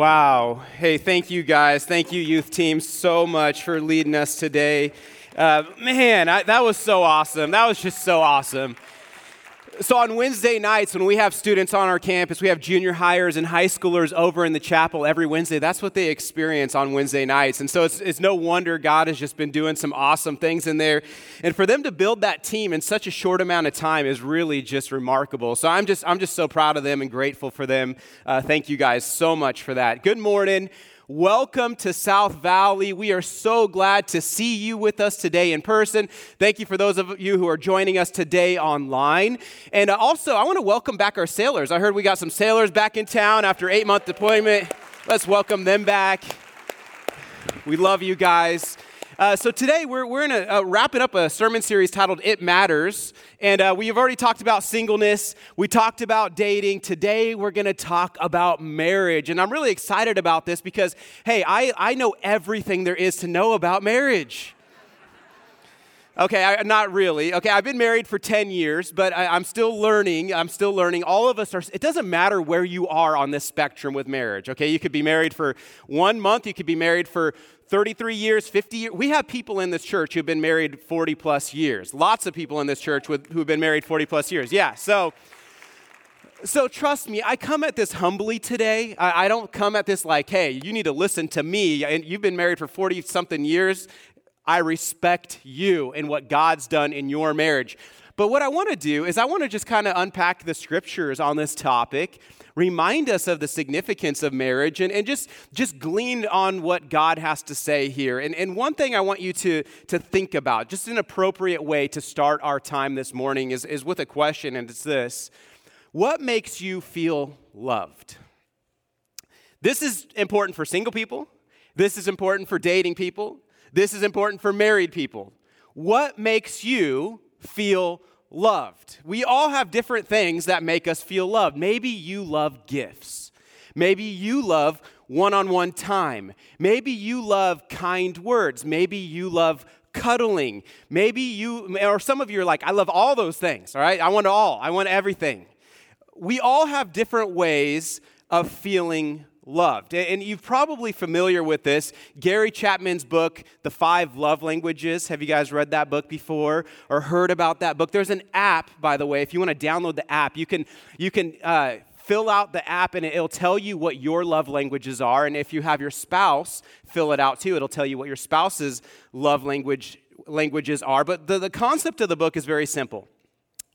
Wow. Hey, thank you guys. Thank you, youth team, so much for leading us today. Uh, man, I, that was so awesome. That was just so awesome. So, on Wednesday nights, when we have students on our campus, we have junior highers and high schoolers over in the chapel every Wednesday. That's what they experience on Wednesday nights. And so, it's, it's no wonder God has just been doing some awesome things in there. And for them to build that team in such a short amount of time is really just remarkable. So, I'm just, I'm just so proud of them and grateful for them. Uh, thank you guys so much for that. Good morning. Welcome to South Valley. We are so glad to see you with us today in person. Thank you for those of you who are joining us today online. And uh, also, I want to welcome back our sailors. I heard we got some sailors back in town after eight month deployment. Let's welcome them back. We love you guys. Uh, so today we're, we're in a, uh, wrapping up a sermon series titled It Matters. And uh, we have already talked about singleness. We talked about dating. Today we're going to talk about marriage. And I'm really excited about this because, hey, I, I know everything there is to know about marriage. Okay, I, not really. Okay, I've been married for 10 years, but I, am still learning. I'm still learning. All of us are, it doesn't matter where you are on this spectrum with marriage. Okay, you could be married for one month, you could be married for 33 years, 50 years. We have people in this church who've been married 40 plus years. Lots of people in this church with, who've been married 40 plus years. Yeah, so. So trust me, I come at this humbly today. I, I, don't come at this like, hey, you need to listen to me. And you've been married for 40 something years. I respect you and what God's done in your marriage. But what I want to do is I want to just kind of unpack the scriptures on this topic, remind us of the significance of marriage, and, and just, just glean on what God has to say here. And, and one thing I want you to, to think about, just an appropriate way to start our time this morning, is, is with a question, and it's this What makes you feel loved? This is important for single people. This is important for dating people. This is important for married people. What makes you feel loved. We all have different things that make us feel loved. Maybe you love gifts. Maybe you love one on one time. Maybe you love kind words. Maybe you love cuddling. Maybe you, or some of you are like, I love all those things, all right? I want all, I want everything. We all have different ways of feeling loved. And you're probably familiar with this. Gary Chapman's book, The Five Love Languages. Have you guys read that book before or heard about that book? There's an app, by the way. If you want to download the app, you can, you can uh, fill out the app and it'll tell you what your love languages are. And if you have your spouse fill it out too, it'll tell you what your spouse's love language languages are. But the, the concept of the book is very simple.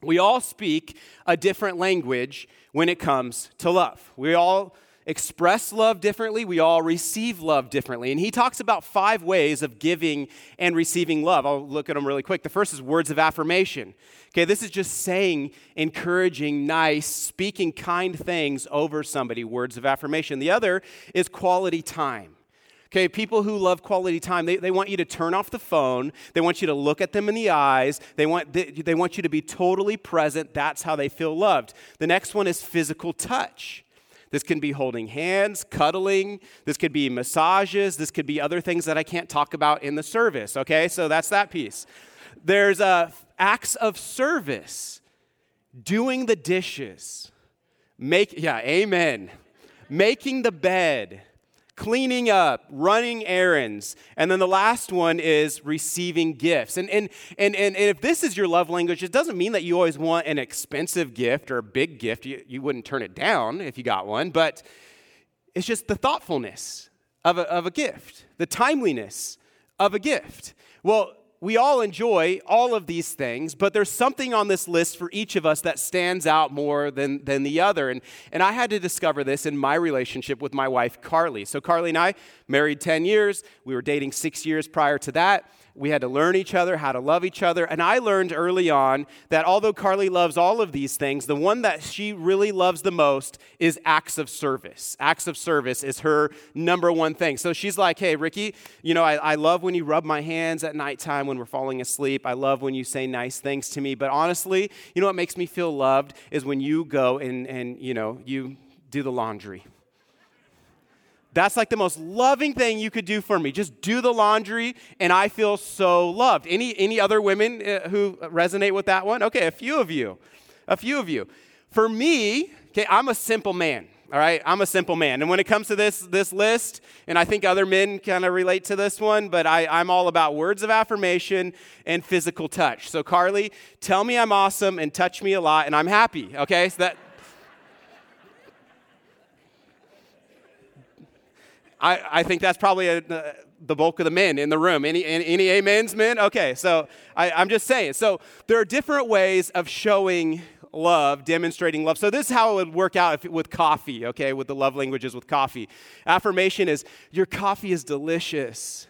We all speak a different language when it comes to love. We all express love differently, we all receive love differently. And he talks about five ways of giving and receiving love. I'll look at them really quick. The first is words of affirmation. Okay, this is just saying encouraging, nice, speaking kind things over somebody, words of affirmation. The other is quality time. Okay, people who love quality time, they, they want you to turn off the phone. They want you to look at them in the eyes. They want, they, they want you to be totally present. That's how they feel loved. The next one is physical touch. This can be holding hands, cuddling. This could be massages. This could be other things that I can't talk about in the service. Okay, so that's that piece. There's uh, acts of service, doing the dishes, make yeah, amen. Making the bed, cleaning up, running errands. And then the last one is receiving gifts. And, and, and, and, if this is your love language, it doesn't mean that you always want an expensive gift or a big gift. You, you wouldn't turn it down if you got one, but it's just the thoughtfulness of a, of a gift, the timeliness of a gift. Well, we all enjoy all of these things, but there's something on this list for each of us that stands out more than, than the other. And, and I had to discover this in my relationship with my wife, Carly. So, Carly and I, married 10 years. We were dating six years prior to that. We had to learn each other, how to love each other. And I learned early on that although Carly loves all of these things, the one that she really loves the most is acts of service. Acts of service is her number one thing. So she's like, hey, Ricky, you know, I, I love when you rub my hands at nighttime when we're falling asleep. I love when you say nice things to me. But honestly, you know what makes me feel loved is when you go and, and you know, you do the laundry. That's like the most loving thing you could do for me. Just do the laundry, and I feel so loved. Any, any other women uh, who resonate with that one? Okay, a few of you. A few of you. For me, okay, I'm a simple man. All right, I'm a simple man. And when it comes to this, this list, and I think other men kind of relate to this one, but I, I'm all about words of affirmation and physical touch. So, Carly, tell me I'm awesome and touch me a lot, and I'm happy. Okay, so that, I, I think that's probably a, the bulk of the men in the room. Any, any, any amens, men? Okay, so I, I'm just saying. So there are different ways of showing love, demonstrating love. So this is how it would work out if, with coffee, okay, with the love languages with coffee. Affirmation is, your coffee is delicious.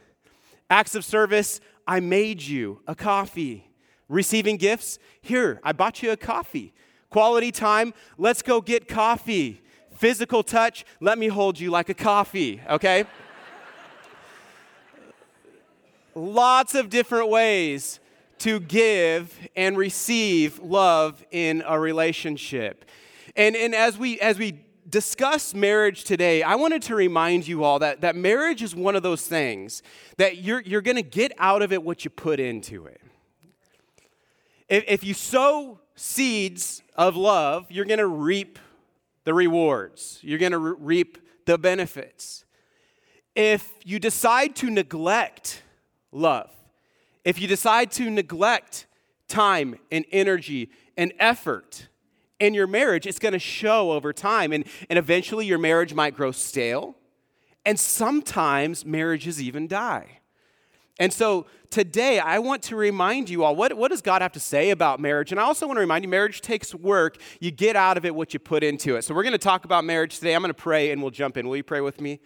Acts of service, I made you a coffee. Receiving gifts, here, I bought you a coffee. Quality time, let's go get coffee. Physical touch, let me hold you like a coffee, okay? Lots of different ways to give and receive love in a relationship. And, and as, we, as we discuss marriage today, I wanted to remind you all that, that marriage is one of those things that you're, you're going to get out of it what you put into it. If, if you sow seeds of love, you're going to reap the rewards, you're going to re- reap the benefits. If you decide to neglect love, if you decide to neglect time and energy and effort in your marriage, it's going to show over time. And, and eventually, your marriage might grow stale. And sometimes marriages even die. And so today, I want to remind you all what, what does God have to say about marriage? And I also want to remind you marriage takes work. You get out of it what you put into it. So we're going to talk about marriage today. I'm going to pray and we'll jump in. Will you pray with me?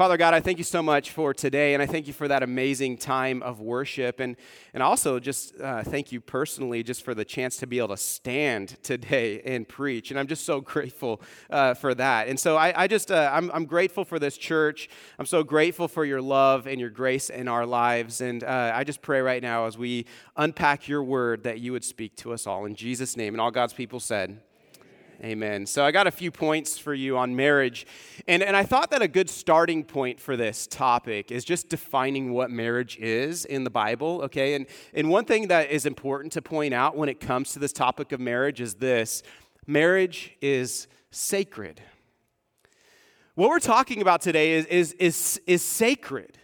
Father God, I thank you so much for today, and I thank you for that amazing time of worship. And, and also, just uh, thank you personally just for the chance to be able to stand today and preach. And I'm just so grateful uh, for that. And so I, I just, uh, I'm, I'm grateful for this church. I'm so grateful for your love and your grace in our lives. And uh, I just pray right now as we unpack your word that you would speak to us all. In Jesus' name. And all God's people said, Amen. So I got a few points for you on marriage. And, and I thought that a good starting point for this topic is just defining what marriage is in the Bible, okay? And, and one thing that is important to point out when it comes to this topic of marriage is this marriage is sacred. What we're talking about today is, is, is, is sacred.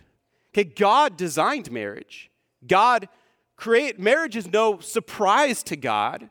Okay, God designed marriage. God create marriage is no surprise to God.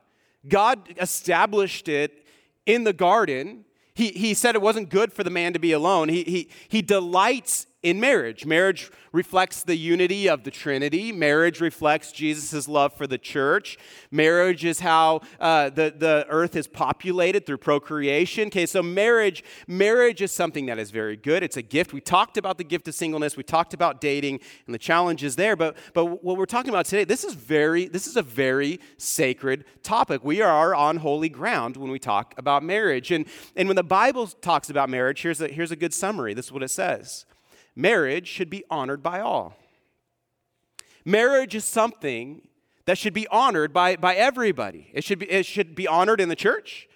God established it in the garden, he, he said it wasn't good for the man to be alone. He, he, he delights in marriage. Marriage reflects the unity of the Trinity. Marriage reflects Jesus' love for the church. Marriage is how uh, the, the earth is populated through procreation. Okay, so marriage, marriage is something that is very good. It's a gift. We talked about the gift of singleness. We talked about dating and the challenges there. But, but what we're talking about today, this is very, this is a very sacred topic. We are on holy ground when we talk about marriage. And, and when the Bible talks about marriage, here's a, here's a good summary. This is what it says marriage should be honored by all. Marriage is something that should be honored by, by everybody. It should, be, it should be honored in the church.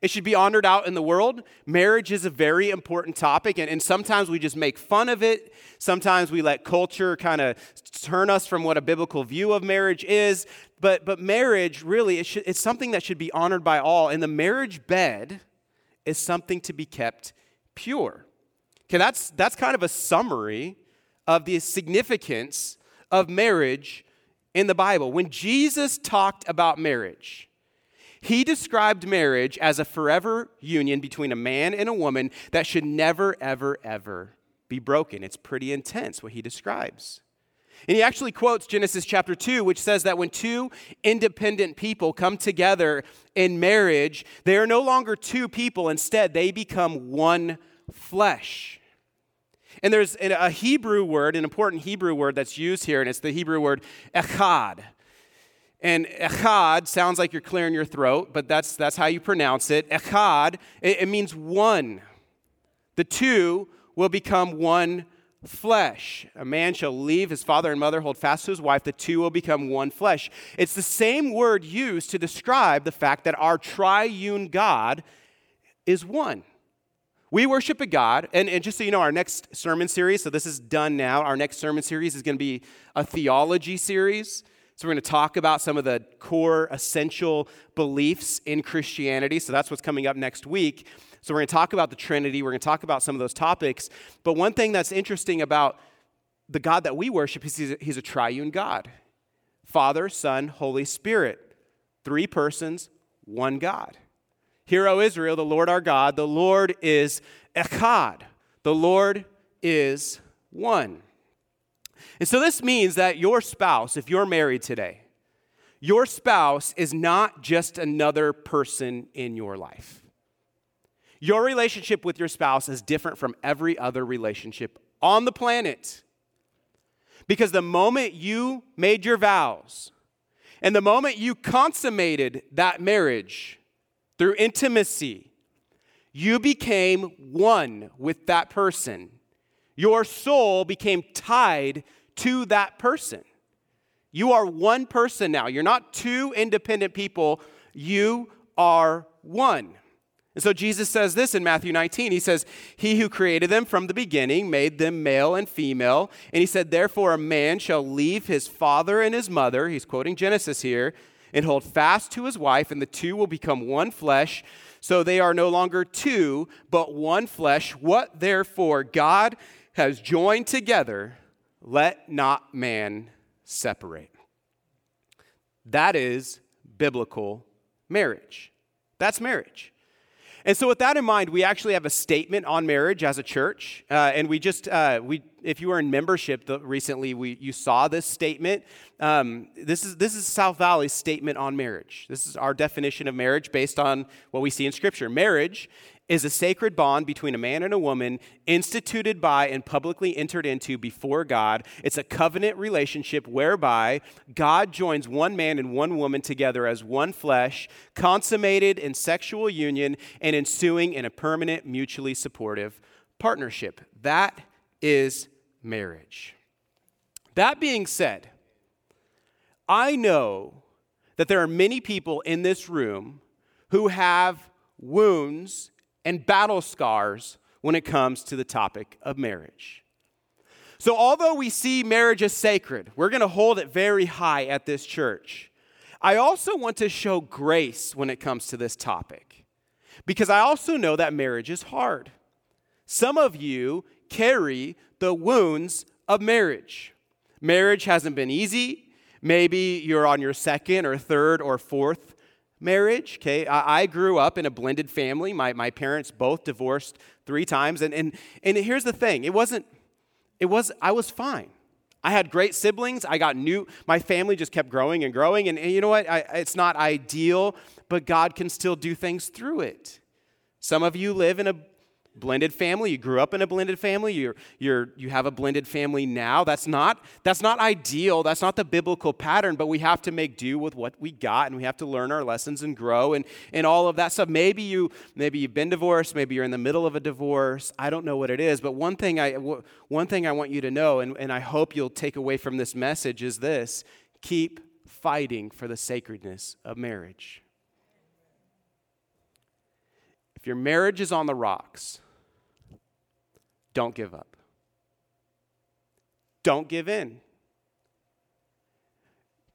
It should be honored out in the world. Marriage is a very important topic, and, and sometimes we just make fun of it. Sometimes we let culture kind of turn us from what a biblical view of marriage is. But, but marriage, really, it should, it's something that should be honored by all. And the marriage bed is something to be kept pure. Okay, that's, that's kind of a summary of the significance of marriage in the Bible. When Jesus talked about marriage, he described marriage as a forever union between a man and a woman that should never, ever, ever be broken. It's pretty intense what he describes. And he actually quotes Genesis chapter 2, which says that when two independent people come together in marriage, they are no longer two people. Instead, they become one flesh. And there's a Hebrew word, an important Hebrew word that's used here, and it's the Hebrew word echad. And echad sounds like you're clearing your throat, but that's, that's how you pronounce it. Echad, it, it means one. The two will become one flesh. A man shall leave his father and mother, hold fast to his wife, the two will become one flesh. It's the same word used to describe the fact that our triune God is one. We worship a God, and, and just so you know, our next sermon series, so this is done now, our next sermon series is going to be a theology series. So we're going to talk about some of the core essential beliefs in Christianity. So that's what's coming up next week. So we're going to talk about the Trinity, we're going to talk about some of those topics. But one thing that's interesting about the God that we worship is he's a, he's a triune God Father, Son, Holy Spirit. Three persons, one God. Hear, O Israel, the Lord our God, the Lord is Echad. The Lord is one. And so this means that your spouse, if you're married today, your spouse is not just another person in your life. Your relationship with your spouse is different from every other relationship on the planet. Because the moment you made your vows and the moment you consummated that marriage, through intimacy, you became one with that person. Your soul became tied to that person. You are one person now. You're not two independent people. You are one. And so Jesus says this in Matthew 19. He says, He who created them from the beginning made them male and female. And he said, Therefore, a man shall leave his father and his mother. He's quoting Genesis here and hold fast to his wife, and the two will become one flesh. So they are no longer two, but one flesh. What therefore God has joined together, let not man separate. That is biblical marriage. That's marriage. And so, with that in mind, we actually have a statement on marriage as a church. Uh, and we just, uh, we, if you were in membership the, recently, we, you saw this statement. Um, this, is, this is South Valley's statement on marriage. This is our definition of marriage based on what we see in Scripture. Marriage is a sacred bond between a man and a woman instituted by and publicly entered into before God. It's a covenant relationship whereby God joins one man and one woman together as one flesh, consummated in sexual union and ensuing in a permanent, mutually supportive partnership. That is marriage. That being said, I know that there are many people in this room who have wounds and battle scars when it comes to the topic of marriage. So, although we see marriage as sacred, we're going to hold it very high at this church. I also want to show grace when it comes to this topic because I also know that marriage is hard. Some of you carry the wounds of marriage. Marriage hasn't been easy. Maybe you're on your second or third or fourth marriage. Okay, I, I, grew up in a blended family. My, my parents both divorced three times, and, and and here's the thing: it wasn't. It was. I was fine. I had great siblings. I got new. My family just kept growing and growing, and, and you know what? I, it's not ideal, but God can still do things through it. Some of you live in a blended family. You grew up in a blended family. You're, you're, you have a blended family now. That's not that's not ideal. That's not the biblical pattern but we have to make do with what we got and we have to learn our lessons and grow and, and all of that stuff. Maybe you maybe you've been divorced. Maybe you're in the middle of a divorce. I don't know what it is but one thing i one thing i want you to know and, and i hope you'll take away from this message is this. Keep fighting for the sacredness of marriage. If your marriage is on the rocks don't give up. Don't give in.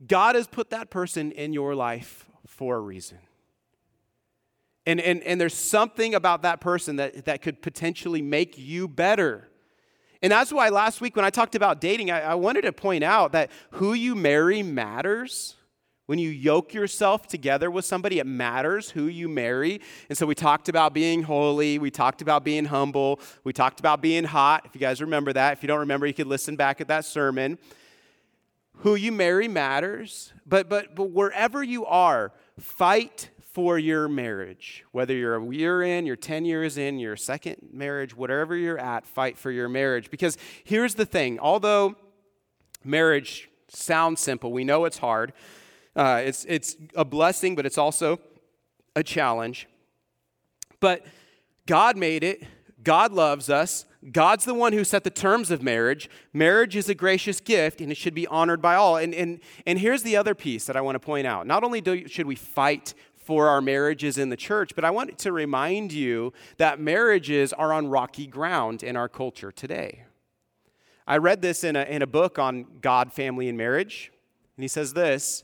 God has put that person in your life for a reason. And, and, and there's something about that person that, that could potentially make you better. And that's why last week when I talked about dating, I, I wanted to point out that who you marry matters. When you yoke yourself together with somebody, it matters who you marry. And so we talked about being holy. We talked about being humble. We talked about being hot. If you guys remember that, if you don't remember, you could listen back at that sermon. Who you marry matters. But, but, but wherever you are, fight for your marriage. Whether you're a year in, you're 10 years in, your second marriage, whatever you're at, fight for your marriage. Because here's the thing although marriage sounds simple, we know it's hard. Uh, it's, it's a blessing, but it's also a challenge. But God made it, God loves us. God's the one who set the terms of marriage. Marriage is a gracious gift and it should be honored by all. And, and, and here's the other piece that I want to point out. Not only do, should we fight for our marriages in the church, but I want to remind you that marriages are on rocky ground in our culture today. I read this in a, in a book on God, family, and marriage, and he says this.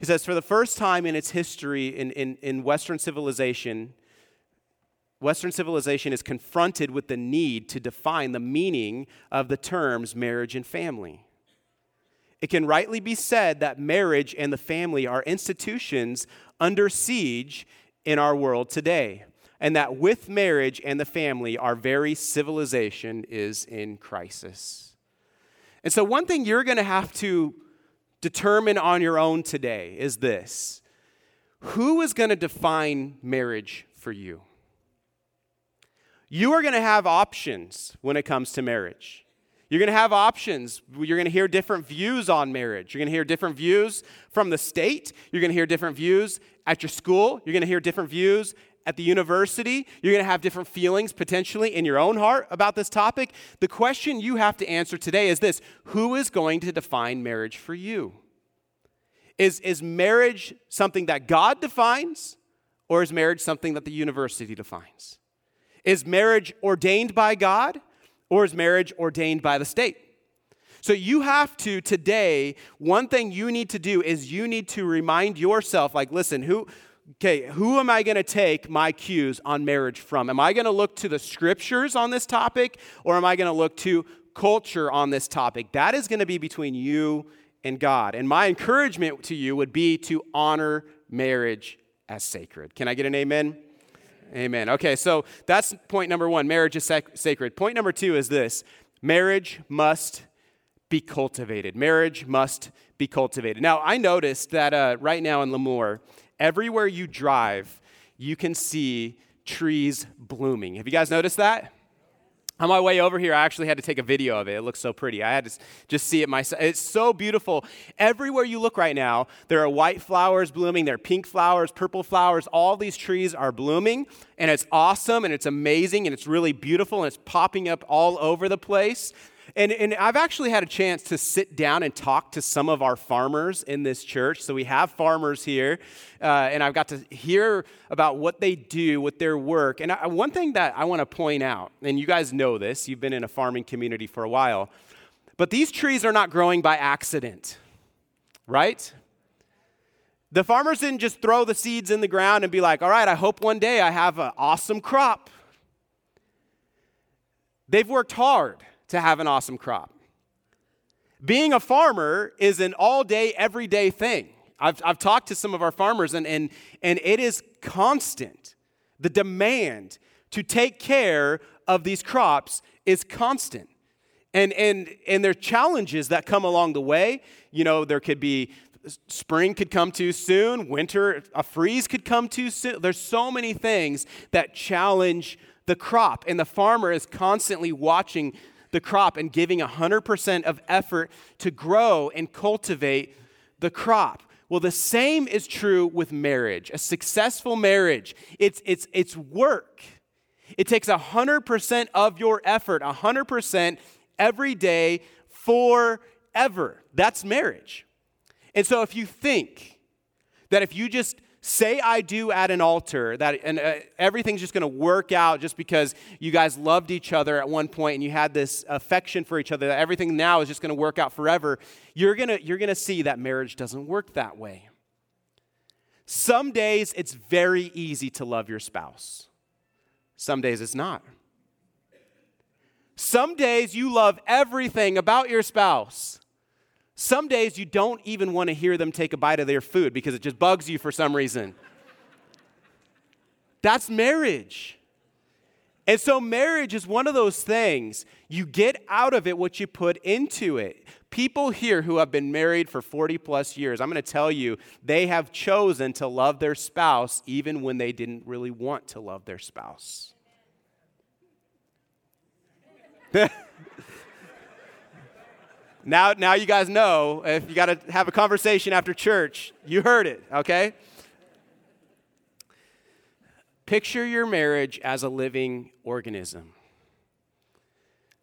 He says, For the first time in its history in, in, in Western civilization, Western civilization is confronted with the need to define the meaning of the terms marriage and family. It can rightly be said that marriage and the family are institutions under siege in our world today, and that with marriage and the family, our very civilization is in crisis. And so, one thing you're going to have to determine on your own today is this Who is going to define marriage for you? you are going to have options when it comes to marriage. You're going to have options. You're going to hear different views on marriage. You're going to hear different views from the state. You're going to hear different views at your school. You're going to hear different views at the university. You're going to have different feelings potentially in your own heart about this topic. The question you have to answer today is this Who is going to define marriage for you? Is, is marriage something that God defines, or is marriage something that the university defines? Is marriage ordained by God or is marriage ordained by the state? So you have to today, one thing you need to do is you need to remind yourself like listen, who okay, who am I going to take my cues on marriage from? Am I going to look to the scriptures on this topic or am I going to look to culture on this topic? That is going to be between you and God. And my encouragement to you would be to honor marriage as sacred. Can I get an amen? Amen. Okay, so that's point number one. Marriage is sac- sacred. Point number two is this marriage must be cultivated. Marriage must be cultivated. Now, I noticed that uh, right now in Lemoore, everywhere you drive, you can see trees blooming. Have you guys noticed that? On my way over here, I actually had to take a video of it. It looks so pretty. I had to just see it myself. It's so beautiful. Everywhere you look right now, there are white flowers blooming, there are pink flowers, purple flowers. All these trees are blooming, and it's awesome, and it's amazing, and it's really beautiful, and it's popping up all over the place. And, and I've actually had a chance to sit down and talk to some of our farmers in this church. So we have farmers here, uh, and I've got to hear about what they do with their work. And I, one thing that I want to point out, and you guys know this, you've been in a farming community for a while, but these trees are not growing by accident, right? The farmers didn't just throw the seeds in the ground and be like, all right, I hope one day I have an awesome crop. They've worked hard to have an awesome crop. Being a farmer is an all day, everyday thing. I've, I've talked to some of our farmers, and, and, and it is constant. The demand to take care of these crops is constant. And, and, and there are challenges that come along the way. You know, there could be spring could come too soon, winter, a freeze could come too soon. There's so many things that challenge the crop, and the farmer is constantly watching the crop and giving 100% of effort to grow and cultivate the crop. Well, the same is true with marriage. A successful marriage, it's, it's, it's work. It takes 100% of your effort, 100% every day, forever. That's marriage. And so if you think that if you just say I do at an altar, that and uh, everything's just going to work out just because you guys loved each other at one point and you had this affection for each other, that everything now is just going to work out forever, you're going to you're going to see that marriage doesn't work that way. Some days it's very easy to love your spouse. Some days it's not. Some days you love everything about your spouse. Some days you don't even want to hear them take a bite of their food because it just bugs you for some reason. That's marriage. And so, marriage is one of those things. You get out of it what you put into it. People here who have been married for 40 plus years, I'm going to tell you, they have chosen to love their spouse even when they didn't really want to love their spouse. now, now you guys know if you got to have a conversation after church, you heard it, okay? Picture your marriage as a living organism.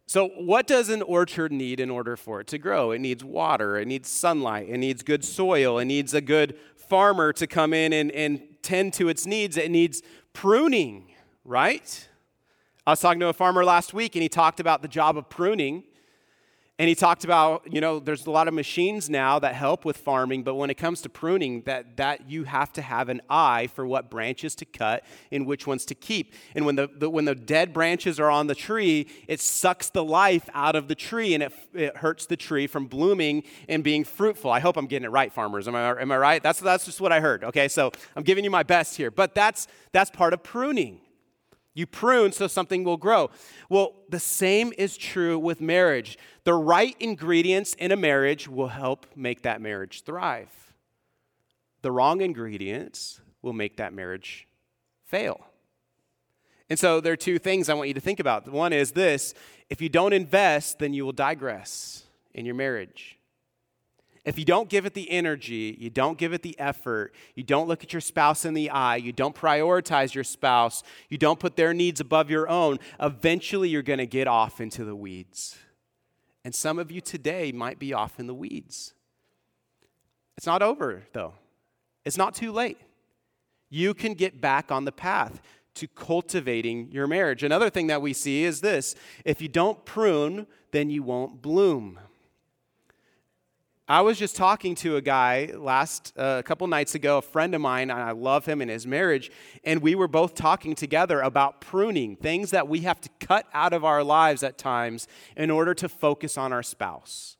So, what does an orchard need in order for it to grow? It needs water, it needs sunlight, it needs good soil, it needs a good farmer to come in and, and tend to its needs, it needs pruning, right? I was talking to a farmer last week and he talked about the job of pruning. And he talked about, you know, there's a lot of machines now that help with farming, but when it comes to pruning, that, that you have to have an eye for what branches to cut and which ones to keep. And when the, the when the dead branches are on the tree, it sucks the life out of the tree and it, it hurts the tree from blooming and being fruitful. I hope I'm getting it right, farmers. Am I, am I right? That's, that's just what I heard. Okay, so I'm giving you my best here. But that's, that's part of pruning. You prune so something will grow. Well, the same is true with marriage. The right ingredients in a marriage will help make that marriage thrive. The wrong ingredients will make that marriage fail. And so there are two things I want you to think about. One is this if you don't invest, then you will digress in your marriage. If you don't give it the energy, you don't give it the effort, you don't look at your spouse in the eye, you don't prioritize your spouse, you don't put their needs above your own, eventually you're going to get off into the weeds. And some of you today might be off in the weeds. It's not over, though. It's not too late. You can get back on the path to cultivating your marriage. Another thing that we see is this if you don't prune, then you won't bloom. I was just talking to a guy last uh, a couple nights ago, a friend of mine, and I love him and his marriage, and we were both talking together about pruning, things that we have to cut out of our lives at times in order to focus on our spouse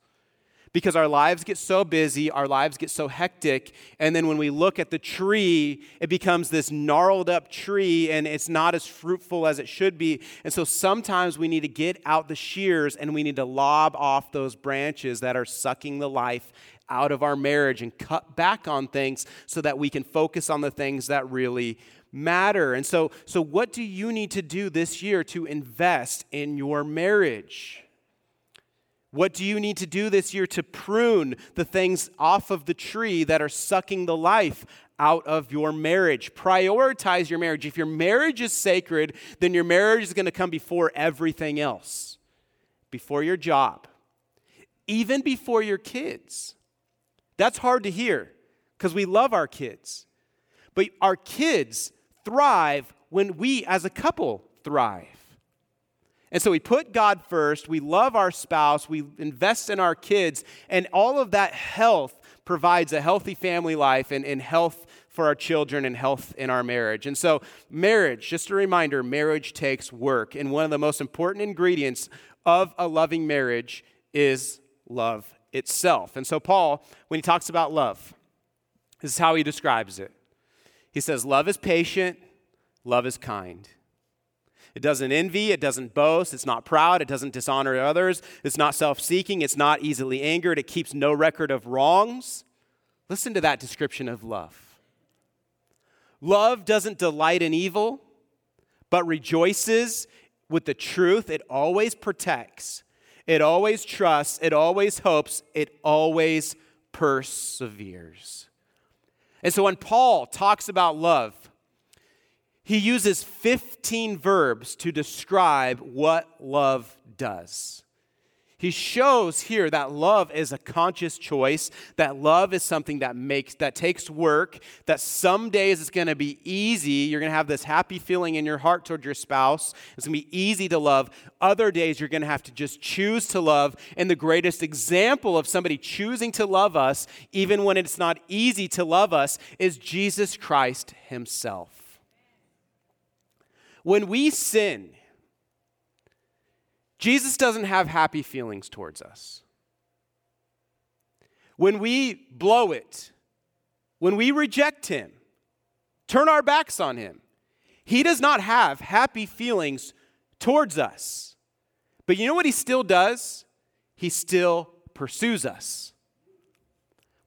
because our lives get so busy, our lives get so hectic, and then when we look at the tree, it becomes this gnarled up tree and it's not as fruitful as it should be. And so sometimes we need to get out the shears and we need to lob off those branches that are sucking the life out of our marriage and cut back on things so that we can focus on the things that really matter. And so so what do you need to do this year to invest in your marriage? What do you need to do this year to prune the things off of the tree that are sucking the life out of your marriage? Prioritize your marriage. If your marriage is sacred, then your marriage is going to come before everything else, before your job, even before your kids. That's hard to hear because we love our kids. But our kids thrive when we as a couple thrive. And so we put God first, we love our spouse, we invest in our kids, and all of that health provides a healthy family life and, and health for our children and health in our marriage. And so, marriage, just a reminder marriage takes work. And one of the most important ingredients of a loving marriage is love itself. And so, Paul, when he talks about love, this is how he describes it. He says, Love is patient, love is kind. It doesn't envy, it doesn't boast, it's not proud, it doesn't dishonor others, it's not self seeking, it's not easily angered, it keeps no record of wrongs. Listen to that description of love. Love doesn't delight in evil, but rejoices with the truth. It always protects, it always trusts, it always hopes, it always perseveres. And so when Paul talks about love, he uses 15 verbs to describe what love does. He shows here that love is a conscious choice, that love is something that makes that takes work, that some days it's going to be easy, you're going to have this happy feeling in your heart toward your spouse. It's going to be easy to love. Other days you're going to have to just choose to love. And the greatest example of somebody choosing to love us even when it's not easy to love us is Jesus Christ himself. When we sin, Jesus doesn't have happy feelings towards us. When we blow it, when we reject Him, turn our backs on Him, He does not have happy feelings towards us. But you know what he still does? He still pursues us.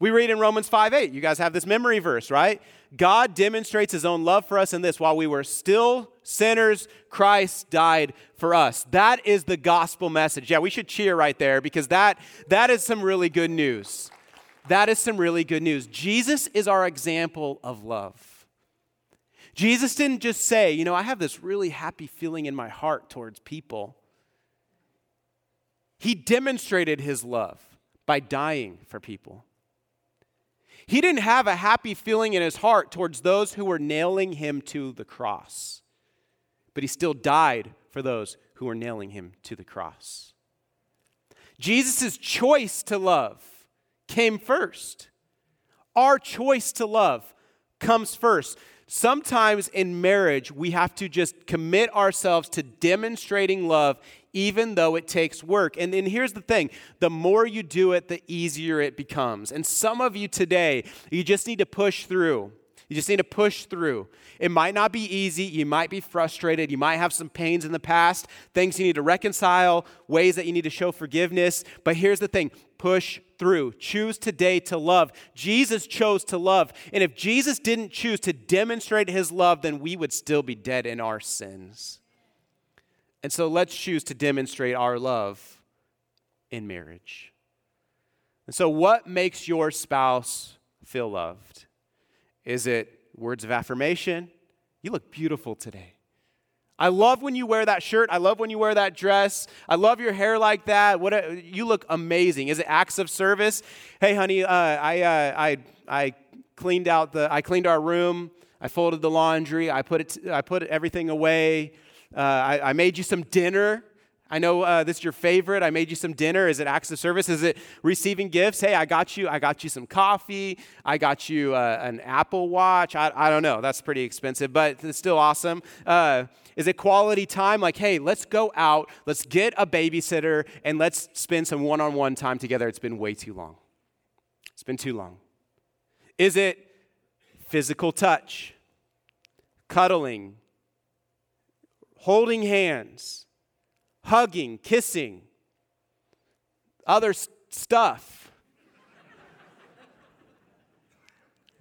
We read in Romans 5 8. You guys have this memory verse, right? God demonstrates his own love for us in this while we were still sinners, Christ died for us. That is the gospel message. Yeah, we should cheer right there because that, that is some really good news. That is some really good news. Jesus is our example of love. Jesus didn't just say, you know, I have this really happy feeling in my heart towards people. He demonstrated his love by dying for people. He didn't have a happy feeling in his heart towards those who were nailing him to the cross, but he still died for those who were nailing him to the cross. Jesus' choice to love came first. Our choice to love comes first. Sometimes in marriage, we have to just commit ourselves to demonstrating love even though it takes work. And then here's the thing the more you do it, the easier it becomes. And some of you today, you just need to push through. You just need to push through. It might not be easy. You might be frustrated. You might have some pains in the past, things you need to reconcile, ways that you need to show forgiveness. But here's the thing push through. Choose today to love. Jesus chose to love. And if Jesus didn't choose to demonstrate his love, then we would still be dead in our sins. And so let's choose to demonstrate our love in marriage. And so, what makes your spouse feel loved? Is it words of affirmation? You look beautiful today. I love when you wear that shirt. I love when you wear that dress. I love your hair like that. What a, you look amazing. Is it acts of service? Hey, honey, uh, I, uh, I, I cleaned out the. I cleaned our room. I folded the laundry. I put it. I put everything away. Uh, I, I, made you some dinner. I know uh, this is your favorite. I made you some dinner. Is it acts of service? Is it receiving gifts? Hey, I got you. I got you some coffee. I got you uh, an Apple Watch. I, I don't know. That's pretty expensive, but it's still awesome. Uh, is it quality time? Like, hey, let's go out. Let's get a babysitter and let's spend some one-on-one time together. It's been way too long. It's been too long. Is it physical touch? Cuddling, holding hands, hugging, kissing, other stuff.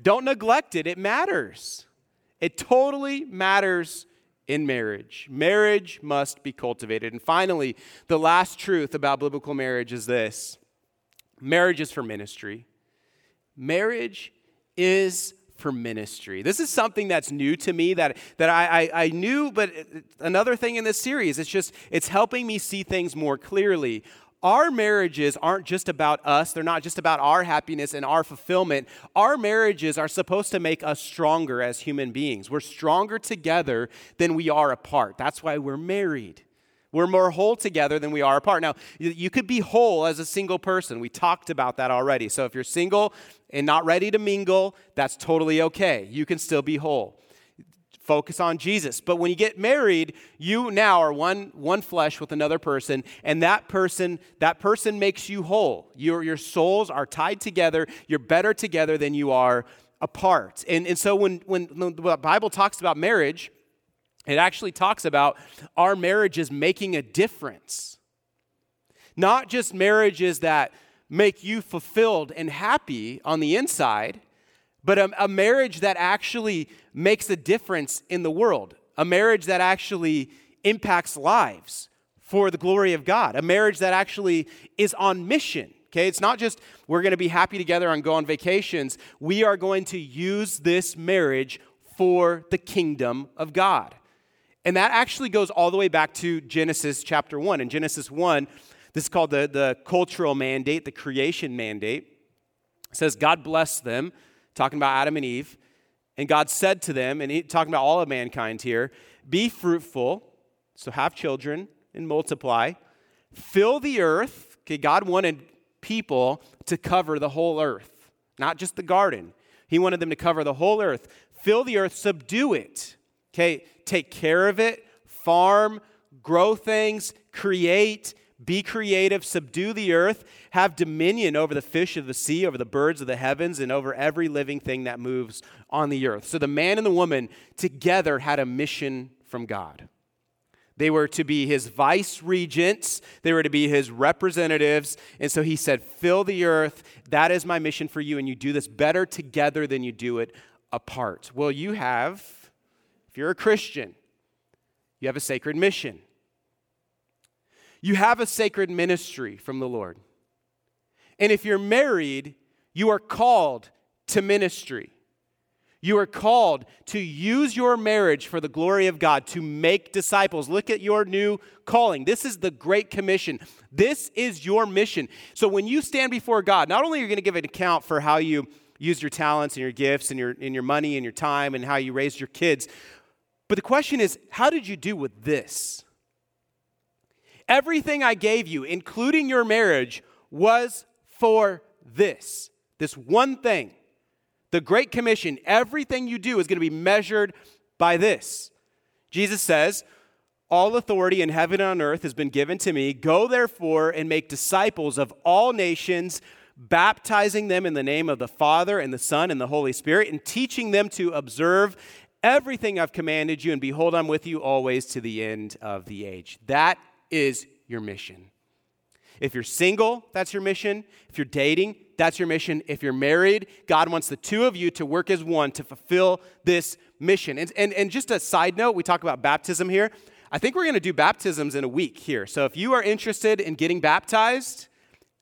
Don't neglect it, it matters. It totally matters in marriage. Marriage must be cultivated. And finally, the last truth about biblical marriage is this marriage is for ministry. Marriage is for ministry. This is something that's new to me that, that I, I, I knew, but another thing in this series, it's just, it's helping me see things more clearly our marriages aren't just about us. They're not just about our happiness and our fulfillment. Our marriages are supposed to make us stronger as human beings. We're stronger together than we are apart. That's why we're married. We're more whole together than we are apart. Now, you could be whole as a single person. We talked about that already. So if you're single and not ready to mingle, that's totally okay. You can still be whole. Focus on Jesus. But when you get married, you now are one, one flesh with another person, and that person, that person makes you whole. Your, your souls are tied together. You're better together than you are apart. And, and so when, when the Bible talks about marriage, it actually talks about our marriages making a difference. Not just marriages that make you fulfilled and happy on the inside, but a, a, marriage that actually makes a difference in the world. A marriage that actually impacts lives for the glory of God. A marriage that actually is on mission. Okay, it's not just we're going to be happy together and go on vacations. We are going to use this marriage for the kingdom of God. And that actually goes all the way back to Genesis chapter 1. In Genesis 1, this is called the, the cultural mandate, the creation mandate. It says, God blessed them, talking about Adam and Eve. And God said to them, and he, talking about all of mankind here, be fruitful, so have children and multiply, fill the earth. Okay, God wanted people to cover the whole earth, not just the garden. He wanted them to cover the whole earth. Fill the earth, subdue it. Okay, take care of it, farm, grow things, create, be creative, subdue the earth, have dominion over the fish of the sea, over the birds of the heavens, and over every living thing that moves on the earth. So the man and the woman together had a mission from God. They were to be his vice regents, they were to be his representatives. And so he said, Fill the earth. That is my mission for you. And you do this better together than you do it apart. Well, you have, you're a Christian, you have a sacred mission. You have a sacred ministry from the Lord. And if you're married, you are called to ministry. You are called to use your marriage for the glory of God, to make disciples. Look at your new calling. This is the Great Commission. This is your mission. So when you stand before God, not only are you going to give an account for how you used your talents and your gifts and your, and your money and your time and how you raised your kids, but the question is, how did you do with this? Everything I gave you, including your marriage, was for this this one thing. The Great Commission, everything you do is going to be measured by this. Jesus says, All authority in heaven and on earth has been given to me. Go therefore and make disciples of all nations, baptizing them in the name of the Father and the Son and the Holy Spirit, and teaching them to observe everything I've commanded you. And behold, I'm with you always to the end of the age. That is your mission. If you're single, that's your mission. If you're dating, that's your mission. If you're married, God wants the two of you to work as one to fulfill this mission. And, and, and just a side note, we talk about baptism here. I think we're going to do baptisms in a week here. So if you are interested in getting baptized,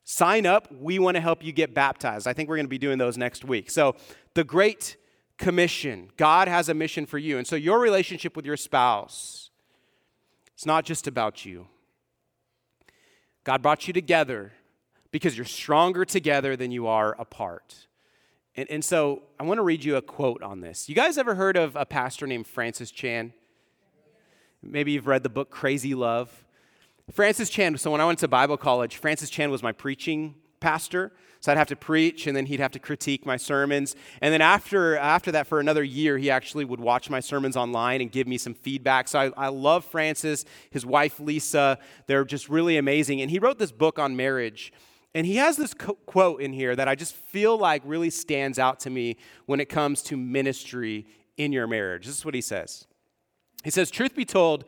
sign up. We want to help you get baptized. I think we're going to be doing those next week. So the Great Commission God has a mission for you. And so your relationship with your spouse, it's not just about you. God brought you together because you're stronger together than you are apart. And, and so I want to read you a quote on this. You guys ever heard of a pastor named Francis Chan? Maybe you've read the book Crazy Love. Francis Chan, so when I went to Bible college, Francis Chan was my preaching pastor. So I'd have to preach, and then he'd have to critique my sermons. And then after, after that, for another year, he actually would watch my sermons online and give me some feedback. So I, I love Francis, his wife Lisa. They're just really amazing. And he wrote this book on marriage. And he has this co- quote in here that I just feel like really stands out to me when it comes to ministry in your marriage. This is what he says. He says, Truth be told,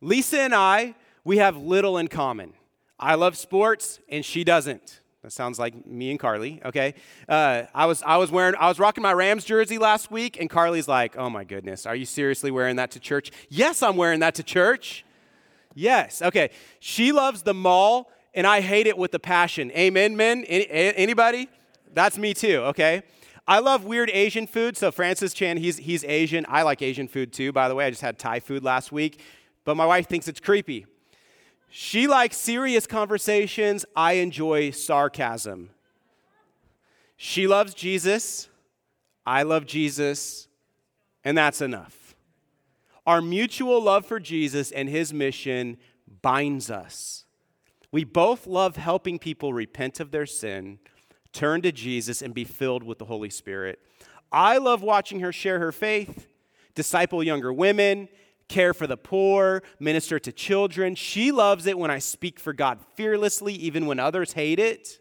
Lisa and I, we have little in common. I love sports and she doesn't. That sounds like me and Carly, okay? Uh, I, was, I was wearing, I was rocking my Rams jersey last week, and Carly's like, oh my goodness, are you seriously wearing that to church? Yes, I'm wearing that to church. Yes, okay. She loves the mall, and I hate it with a passion. Amen, men? Any, anybody? That's me too, okay? I love weird Asian food. So Francis Chan, he's, he's Asian. I like Asian food too, by the way. I just had Thai food last week. But my wife thinks it's creepy. She likes serious conversations. I enjoy sarcasm. She loves Jesus. I love Jesus. And that's enough. Our mutual love for Jesus and his mission binds us. We both love helping people repent of their sin, turn to Jesus, and be filled with the Holy Spirit. I love watching her share her faith, disciple younger women, care for the poor, minister to children. She loves it when I speak for God fearlessly, even when others hate it.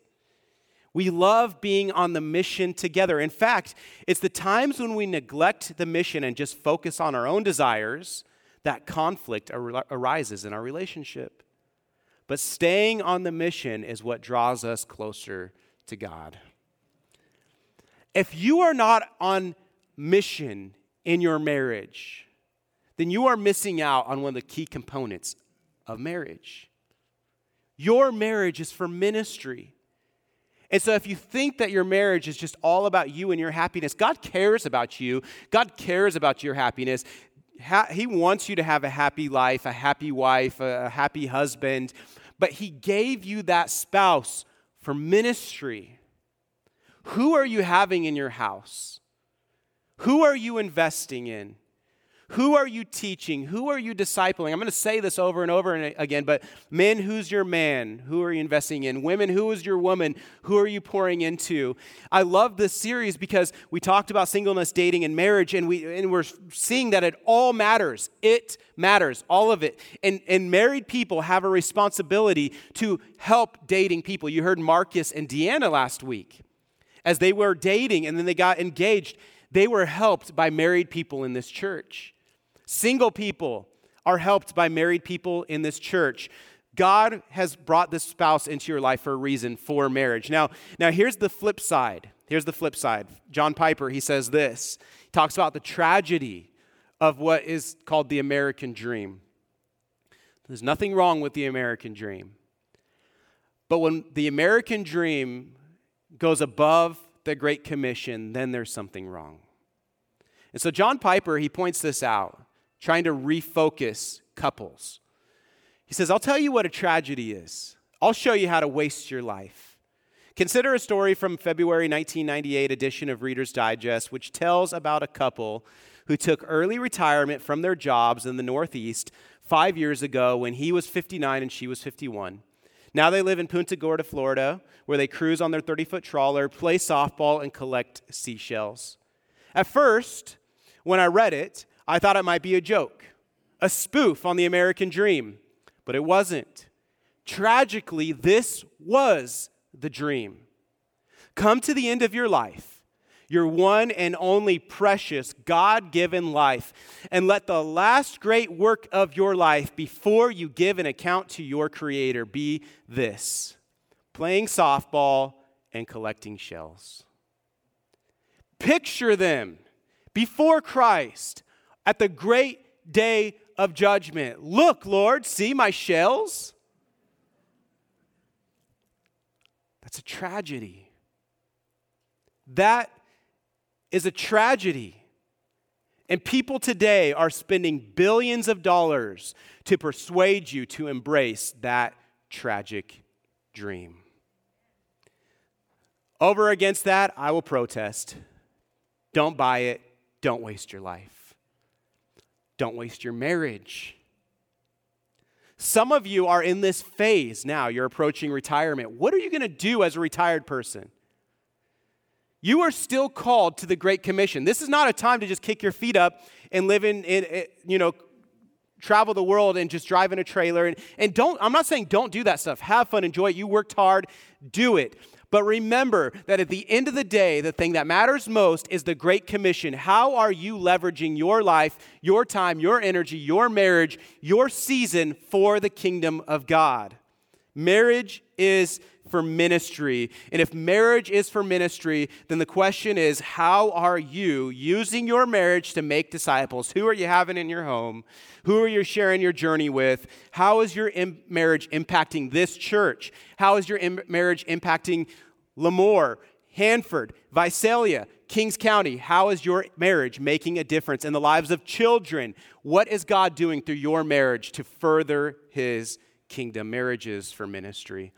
We love being on the mission together. In fact, it's the times when we neglect the mission and just focus on our own desires that conflict ar- arises in our relationship. But staying on the mission is what draws us closer to God. If you are not on mission in your marriage, then you are missing out on one of the key components of marriage. Your marriage is for ministry. And so, if you think that your marriage is just all about you and your happiness, God cares about you. God cares about your happiness. he wants you to have a happy life, a happy wife, a happy husband. But He gave you that spouse for ministry. Who are you having in your house? Who are you investing in? Who are you teaching? Who are you discipling? I'm going to say this over and over again, but men, who's your man? Who are you investing in? Women, who is your woman? Who are you pouring into? I love this series because we talked about singleness, dating, and marriage, and, we, and we're seeing that it all matters. It matters, all of it. And, and married people have a responsibility to help dating people. You heard Marcus and Deanna last week as they were dating and then they got engaged. They were helped by married people in this church. Single people, are helped by married people in this church. God has brought this spouse into your life for a reason for marriage. Now, now here's the flip side. Here's the flip side. John Piper, he says this. He talks about the tragedy of what is called the American dream. There's nothing wrong with the American dream. But when the American dream goes above the Great Commission, then there's something wrong. And so John Piper, he points this out, trying to refocus couples. He says, I'll tell you what a tragedy is. I'll show you how to waste your life. Consider a story from February 1998 edition of Reader's Digest, which tells about a couple who took early retirement from their jobs in the Northeast five years ago when he was 59 and she was 51. Now they live in Punta Gorda, Florida, where they cruise on their 30 foot trawler, play softball, and collect seashells. At first, when I read it, I thought it might be a joke, a spoof on the American dream, but it wasn't. Tragically, this was the dream. Come to the end of your life, your one and only precious God given life, and let the last great work of your life before you give an account to your Creator be this playing softball and collecting shells. Picture them before Christ at the great day of judgment. Look, Lord, see my shells? That's a tragedy. That is a tragedy. And people today are spending billions of dollars to persuade you to embrace that tragic dream. Over against that, I will protest. Don't buy it. Don't waste your life. Don't waste your marriage. Some of you are in this phase now. You're approaching retirement. What are you going to do as a retired person? You are still called to the Great Commission. This is not a time to just kick your feet up and live in, in, in you know, travel the world and just drive in a trailer. And, and don't, I'm not saying don't do that stuff. Have fun, enjoy it. You worked hard, do it. But remember that at the end of the day, the thing that matters most is the Great Commission. How are you leveraging your life, your time, your energy, your marriage, your season for the kingdom of God? Marriage is for ministry. And if marriage is for ministry, then the question is how are you using your marriage to make disciples? Who are you having in your home? Who are you sharing your journey with? How is your Im- marriage impacting this church? How is your Im- marriage impacting Lemoore, Hanford, Visalia, Kings County? How is your marriage making a difference in the lives of children? What is God doing through your marriage to further his kingdom? Marriages for ministry.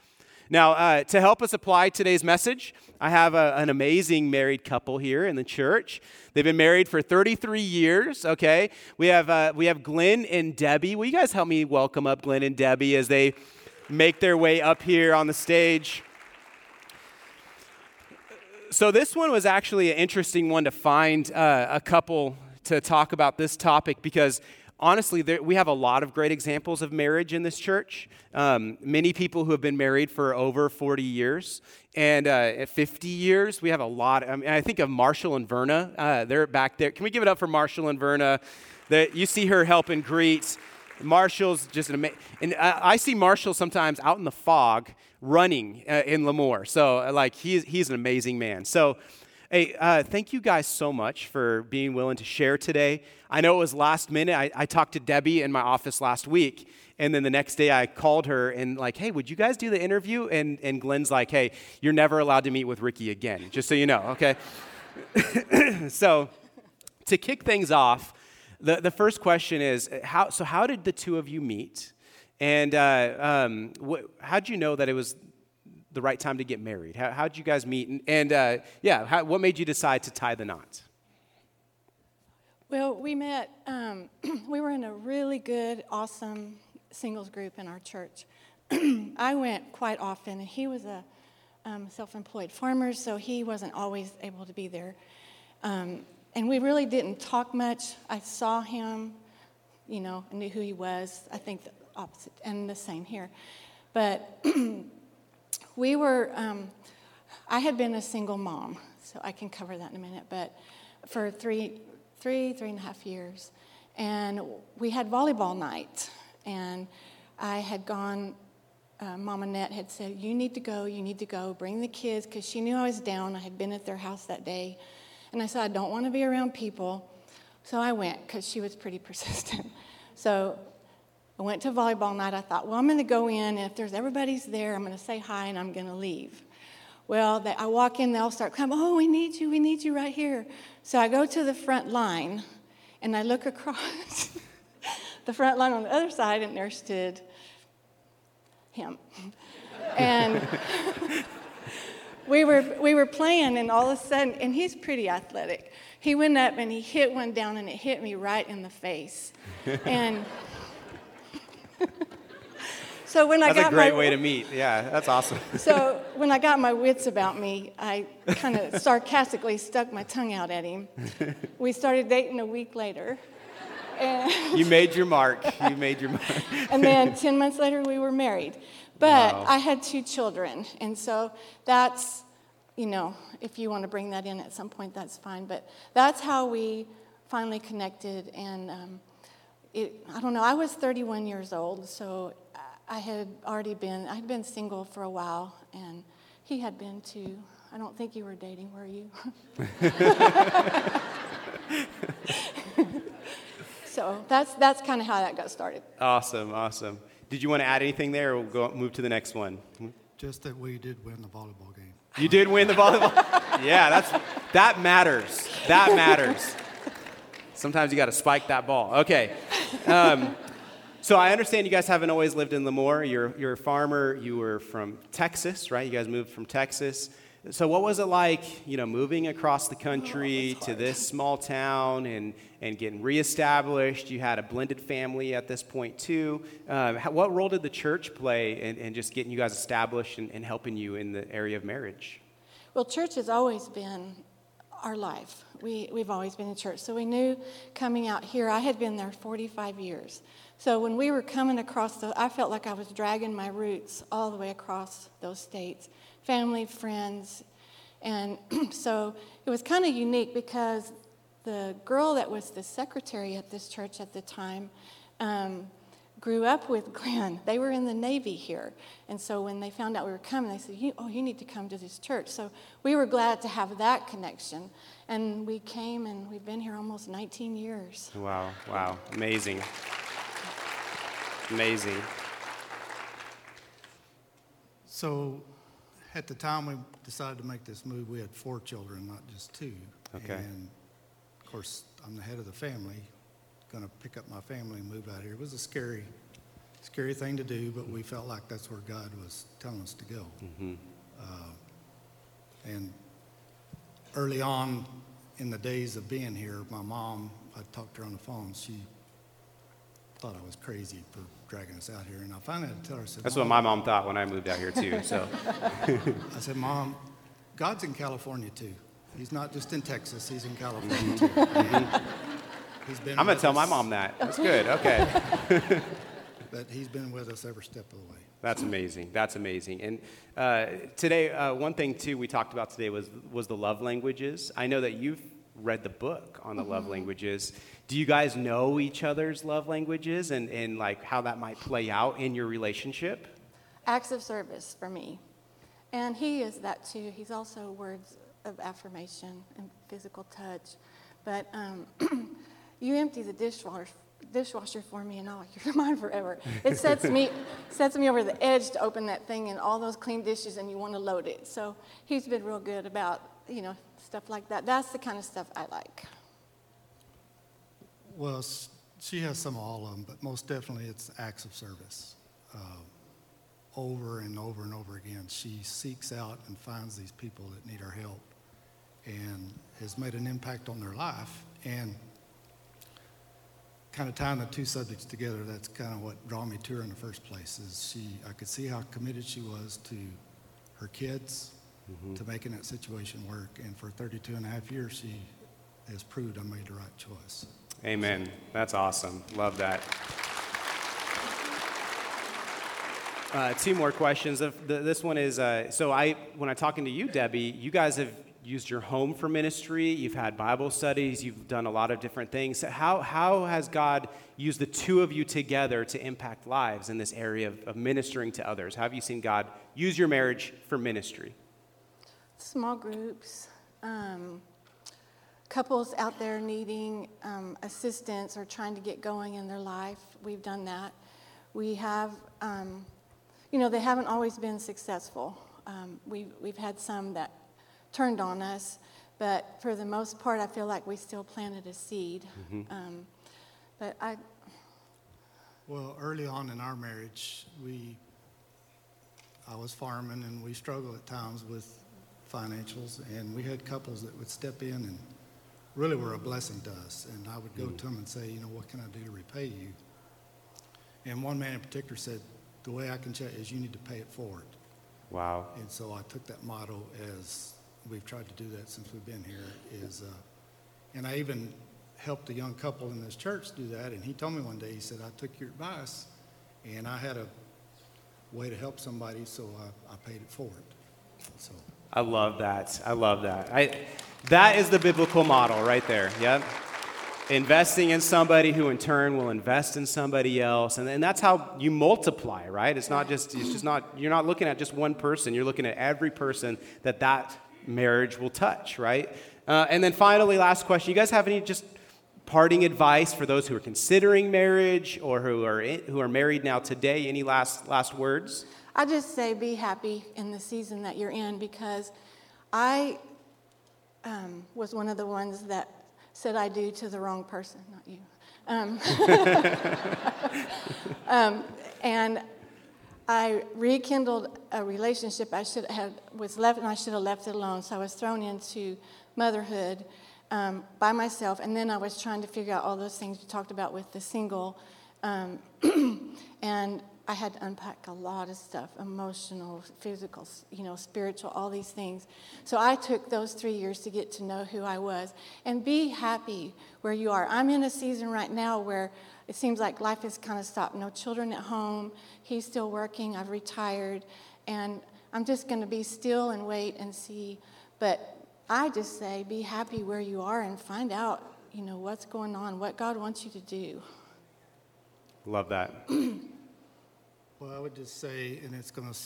Now, uh, to help us apply today's message, I have a, an amazing married couple here in the church. They've been married for 33 years, okay? We have, uh, we have Glenn and Debbie. Will you guys help me welcome up Glenn and Debbie as they make their way up here on the stage? So, this one was actually an interesting one to find uh, a couple to talk about this topic because honestly, there, we have a lot of great examples of marriage in this church. Um, many people who have been married for over 40 years. And uh, 50 years, we have a lot. I, mean, I think of Marshall and Verna. Uh, they're back there. Can we give it up for Marshall and Verna? That you see her helping greet. Marshall's just an amazing. And I, I, see Marshall sometimes out in the fog running uh, in Lemoore. So, like, he's, he's an amazing man. So, Hey, uh, thank you guys so much for being willing to share today. I know it was last minute. I, I, talked to Debbie in my office last week, and then the next day I called her and like, hey, would you guys do the interview? And, and Glenn's like, hey, you're never allowed to meet with Ricky again, just so you know, okay? so to kick things off, the, the first question is, how, so how did the two of you meet? And uh, um, wh- how did you know that it was the right time to get married? How, how'd you guys meet? And, and uh, yeah, how, what made you decide to tie the knot? Well, we met, um, we were in a really good, awesome singles group in our church. I went quite often, and he was a um, self employed farmer, so he wasn't always able to be there. Um, and we really didn't talk much. I saw him, you know, knew who he was. I think the opposite, and the same here. But we were, um, I had been a single mom, so I can cover that in a minute, but for three, three, three and a half years. and we had volleyball night. And I had gone, uh, Mama Annette had said, You need to go, you need to go, bring the kids, because she knew I was down. I had been at their house that day. And I said, I don't want to be around people. So I went, because she was pretty persistent. so I went to volleyball night. I thought, well, I'm going to go in, and if there's everybody's there, I'm going to say hi and I'm going to leave. Well, they, I walk in, they'll start coming, oh, we need you, we need you right here. So I go to the front line, and I look across the front line on the other side, and there stood him. And we were, we were playing, and all of a sudden, and he's pretty athletic. He went up and he hit one down, and it hit me right in the face. And so when I got that's a great my, way to meet. Yeah, that's awesome. so when I got my wits about me, I kind of sarcastically stuck my tongue out at him. We started dating a week later. And you made your mark. You made your mark. and then 10 months later, we were married. But Wow. I had two children. And so that's, you know, if you want to bring that in at some point, that's fine. But that's how we finally connected. And um, it, I don't know, I was 31 years old. So I had already been, I'd been single for a while. And he had been too. I don't think you were dating, were you? so that's, that's kind of how that got started. Awesome, awesome. Did you want to add anything there, or we'll go move to the next one? Just that we did win the volleyball game. You did win the volleyball. yeah, that's that matters. That matters. Sometimes you got to spike that ball. Okay. Um, so I understand you guys haven't always lived in Lemoore. You're you're a farmer. You were from Texas, right? You guys moved from Texas. So what was it like, you know, moving across the country to this small town and and getting reestablished? You had a blended family at this point too. Um, how, what role did the church play in, in just getting you guys established and, and helping you in the area of marriage? Well, church has always been our life. We, we've always been in church. So we knew coming out here, I had been there 45 years. So when we were coming across, the, I felt like I was dragging my roots all the way across those states family, friends. And so it was kind of unique because the girl that was the secretary at this church at the time, um, grew up with Glenn. They were in the Navy here. And so when they found out we were coming, they said, you, Oh, you need to come to this church. So we were glad to have that connection. And we came and we've been here almost 19 years. Wow, wow, amazing. Amazing. So, at the time we decided to make this move, we had four children, not just two. Okay. And of course, I'm the head of the family, going to pick up my family and move out here. It was a scary, scary thing to do, but we felt like that's where God was telling us to go. Mm-hmm. Uh, and early on in the days of being here, my mom, I talked to her on the phone. She thought I was crazy for dragging us out here, and I finally had to tell her. Said, That's what my mom thought when I moved out here too. So I said, Mom, God's in California too. He's not just in Texas, he's in California mm-hmm. too. Mm-hmm. He's been I'm gonna with tell my mom that. That's good. Okay, But he's been with us every step of the way. that's amazing. That's amazing. And uh, today, uh, one thing too we talked about today was was the love languages. I know that you've read the book on the love languages. Do you guys know each other's love languages and and like how that might play out in your relationship? Acts of service for me. And he is that too. He's also words of affirmation and physical touch. But um, you empty the dishwasher, dishwasher for me, and I'll you're mine forever. It sets me sets me over the edge to open that thing and all those clean dishes, and you want to load it. So he's been real good about you know stuff like that. That's the kind of stuff I like. Well, she has some of all of them, but most definitely it's acts of service. Uh, over and over and over again, she seeks out and finds these people that need her help and has made an impact on their life. And kind of tying the two subjects together, that's kind of what drew me to her in the first place. Is she? I could see how committed she was to her kids, to making that situation work. And for 32 and a half years, she has proved I made the right choice. Amen. That's awesome. Love that. Uh, two more questions. This one is uh, so I when I'm talking to you, Debbie, you guys have used your home for ministry, you've had Bible studies, you've done a lot of different things. How, how has God used the two of you together to impact lives in this area of, of ministering to others? How have you seen God use your marriage for ministry? Small groups, um, couples out there needing um, assistance or trying to get going in their life. We've done that. We have, um, you know, they haven't always been successful. Um, we've, we've had some that turned on us, but for the most part, I feel like we still planted a seed. Um, but I, Well, early on in our marriage, we, I was farming and we struggled at times with financials, and we had couples that would step in and really were a blessing to us. And I would go to them and say, you know, what can I do to repay you? And one man in particular said, the way I can check is you need to pay it forward. Wow. And so I took that motto as we've tried to do that since we've been here. Is uh, and I even helped a young couple in this church do that. And he told me one day, he said, I took your advice, and I had a way to help somebody, so I, I paid it forward. So I love that. I love that. I, that is the biblical model right there. Yep. Investing in somebody who in turn will invest in somebody else. And, and that's how you multiply, right? It's not just, it's just not, you're not looking at just one person. You're looking at every person that that marriage will touch, right? Uh, and then finally, last question. You guys have any just parting advice for those who are considering marriage or who are, in, who are married now today? Any last, last words? I just say be happy in the season that you're in because I um, was one of the ones that said I do to the wrong person, not you. Um, um, and I rekindled a relationship I should have was left, and I should have left it alone. So I was thrown into motherhood um, by myself, and then I was trying to figure out all those things you talked about with the single, um, and I had to unpack a lot of stuff emotional, physical, you know, spiritual, all these things. So I took those three years to get to know who I was and be happy where you are. I'm in a season right now where it seems like life has kind of stopped. No children at home. He's still working. I've retired. And I'm just going to be still and wait and see. But I just say be happy where you are and find out, you know, what's going on, what God wants you to do. Love that. Well, I would just say, and it's going to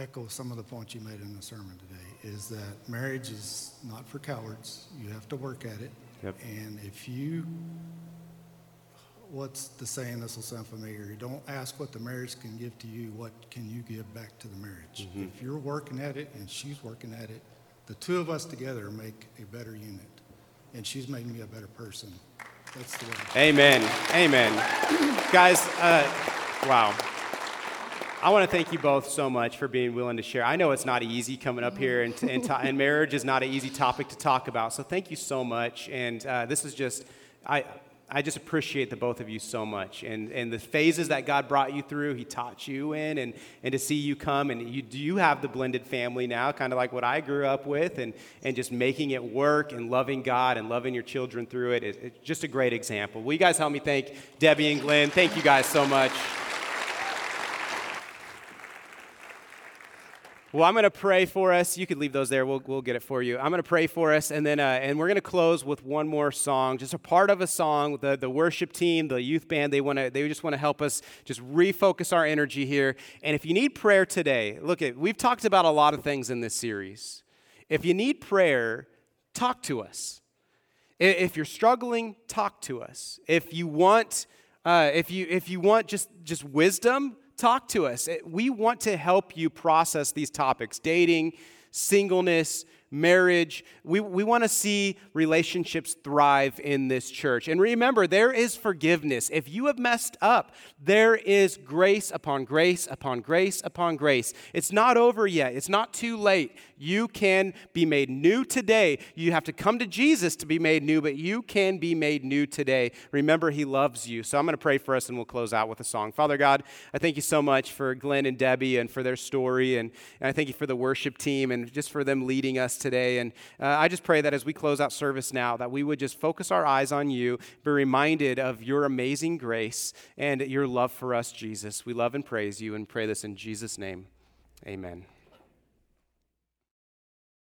echo some of the points you made in the sermon today, is that marriage is not for cowards. You have to work at it. Yep. And if you, what's the saying? This will sound familiar. Don't ask what the marriage can give to you. What can you give back to the marriage? If you're working at it and she's working at it, the two of us together make a better unit. And she's made me a better person. That's the way. Amen. Amen. Guys, uh, wow. I want to thank you both so much for being willing to share. I know it's not easy coming up here, and, and, to, and marriage is not an easy topic to talk about. So thank you so much. And uh, this is just, I, I just appreciate the both of you so much. And, and the phases that God brought you through, He taught you in, and, and to see you come. And you do have the blended family now, kind of like what I grew up with, and, and just making it work and loving God and loving your children through it. it it's just a great example. Will you guys help me thank Debbie and Glenn? Thank you guys so much. Well, I'm going to pray for us. You could leave those there. We'll, we'll get it for you. I'm going to pray for us, and then uh, and we're going to close with one more song, just a part of a song. The, the worship team, the youth band, they want to they just want to help us just refocus our energy here. And if you need prayer today, look at we've talked about a lot of things in this series. If you need prayer, talk to us. If you're struggling, talk to us. If you want, uh, if you if you want just just wisdom talk to us. Eh, we want to help you process these topics dating, singleness, marriage. We, we want to see relationships thrive in this church. And remember, there is forgiveness. If you have messed up, there is grace upon grace upon grace upon grace. It's not over yet, it's not too late. You can be made new today. You have to come to Jesus to be made new, but you can be made new today. Remember, He loves you. So I'm going to pray for us and we'll close out with a song. Father God, I thank you so much for Glenn and Debbie and for their story. And, and I thank you for the worship team and just for them leading us today. And uh, I just pray that as we close out service now, that we would just focus our eyes on you, be reminded of your amazing grace and your love for us, Jesus. We love and praise you and pray this in Jesus' name. Amen.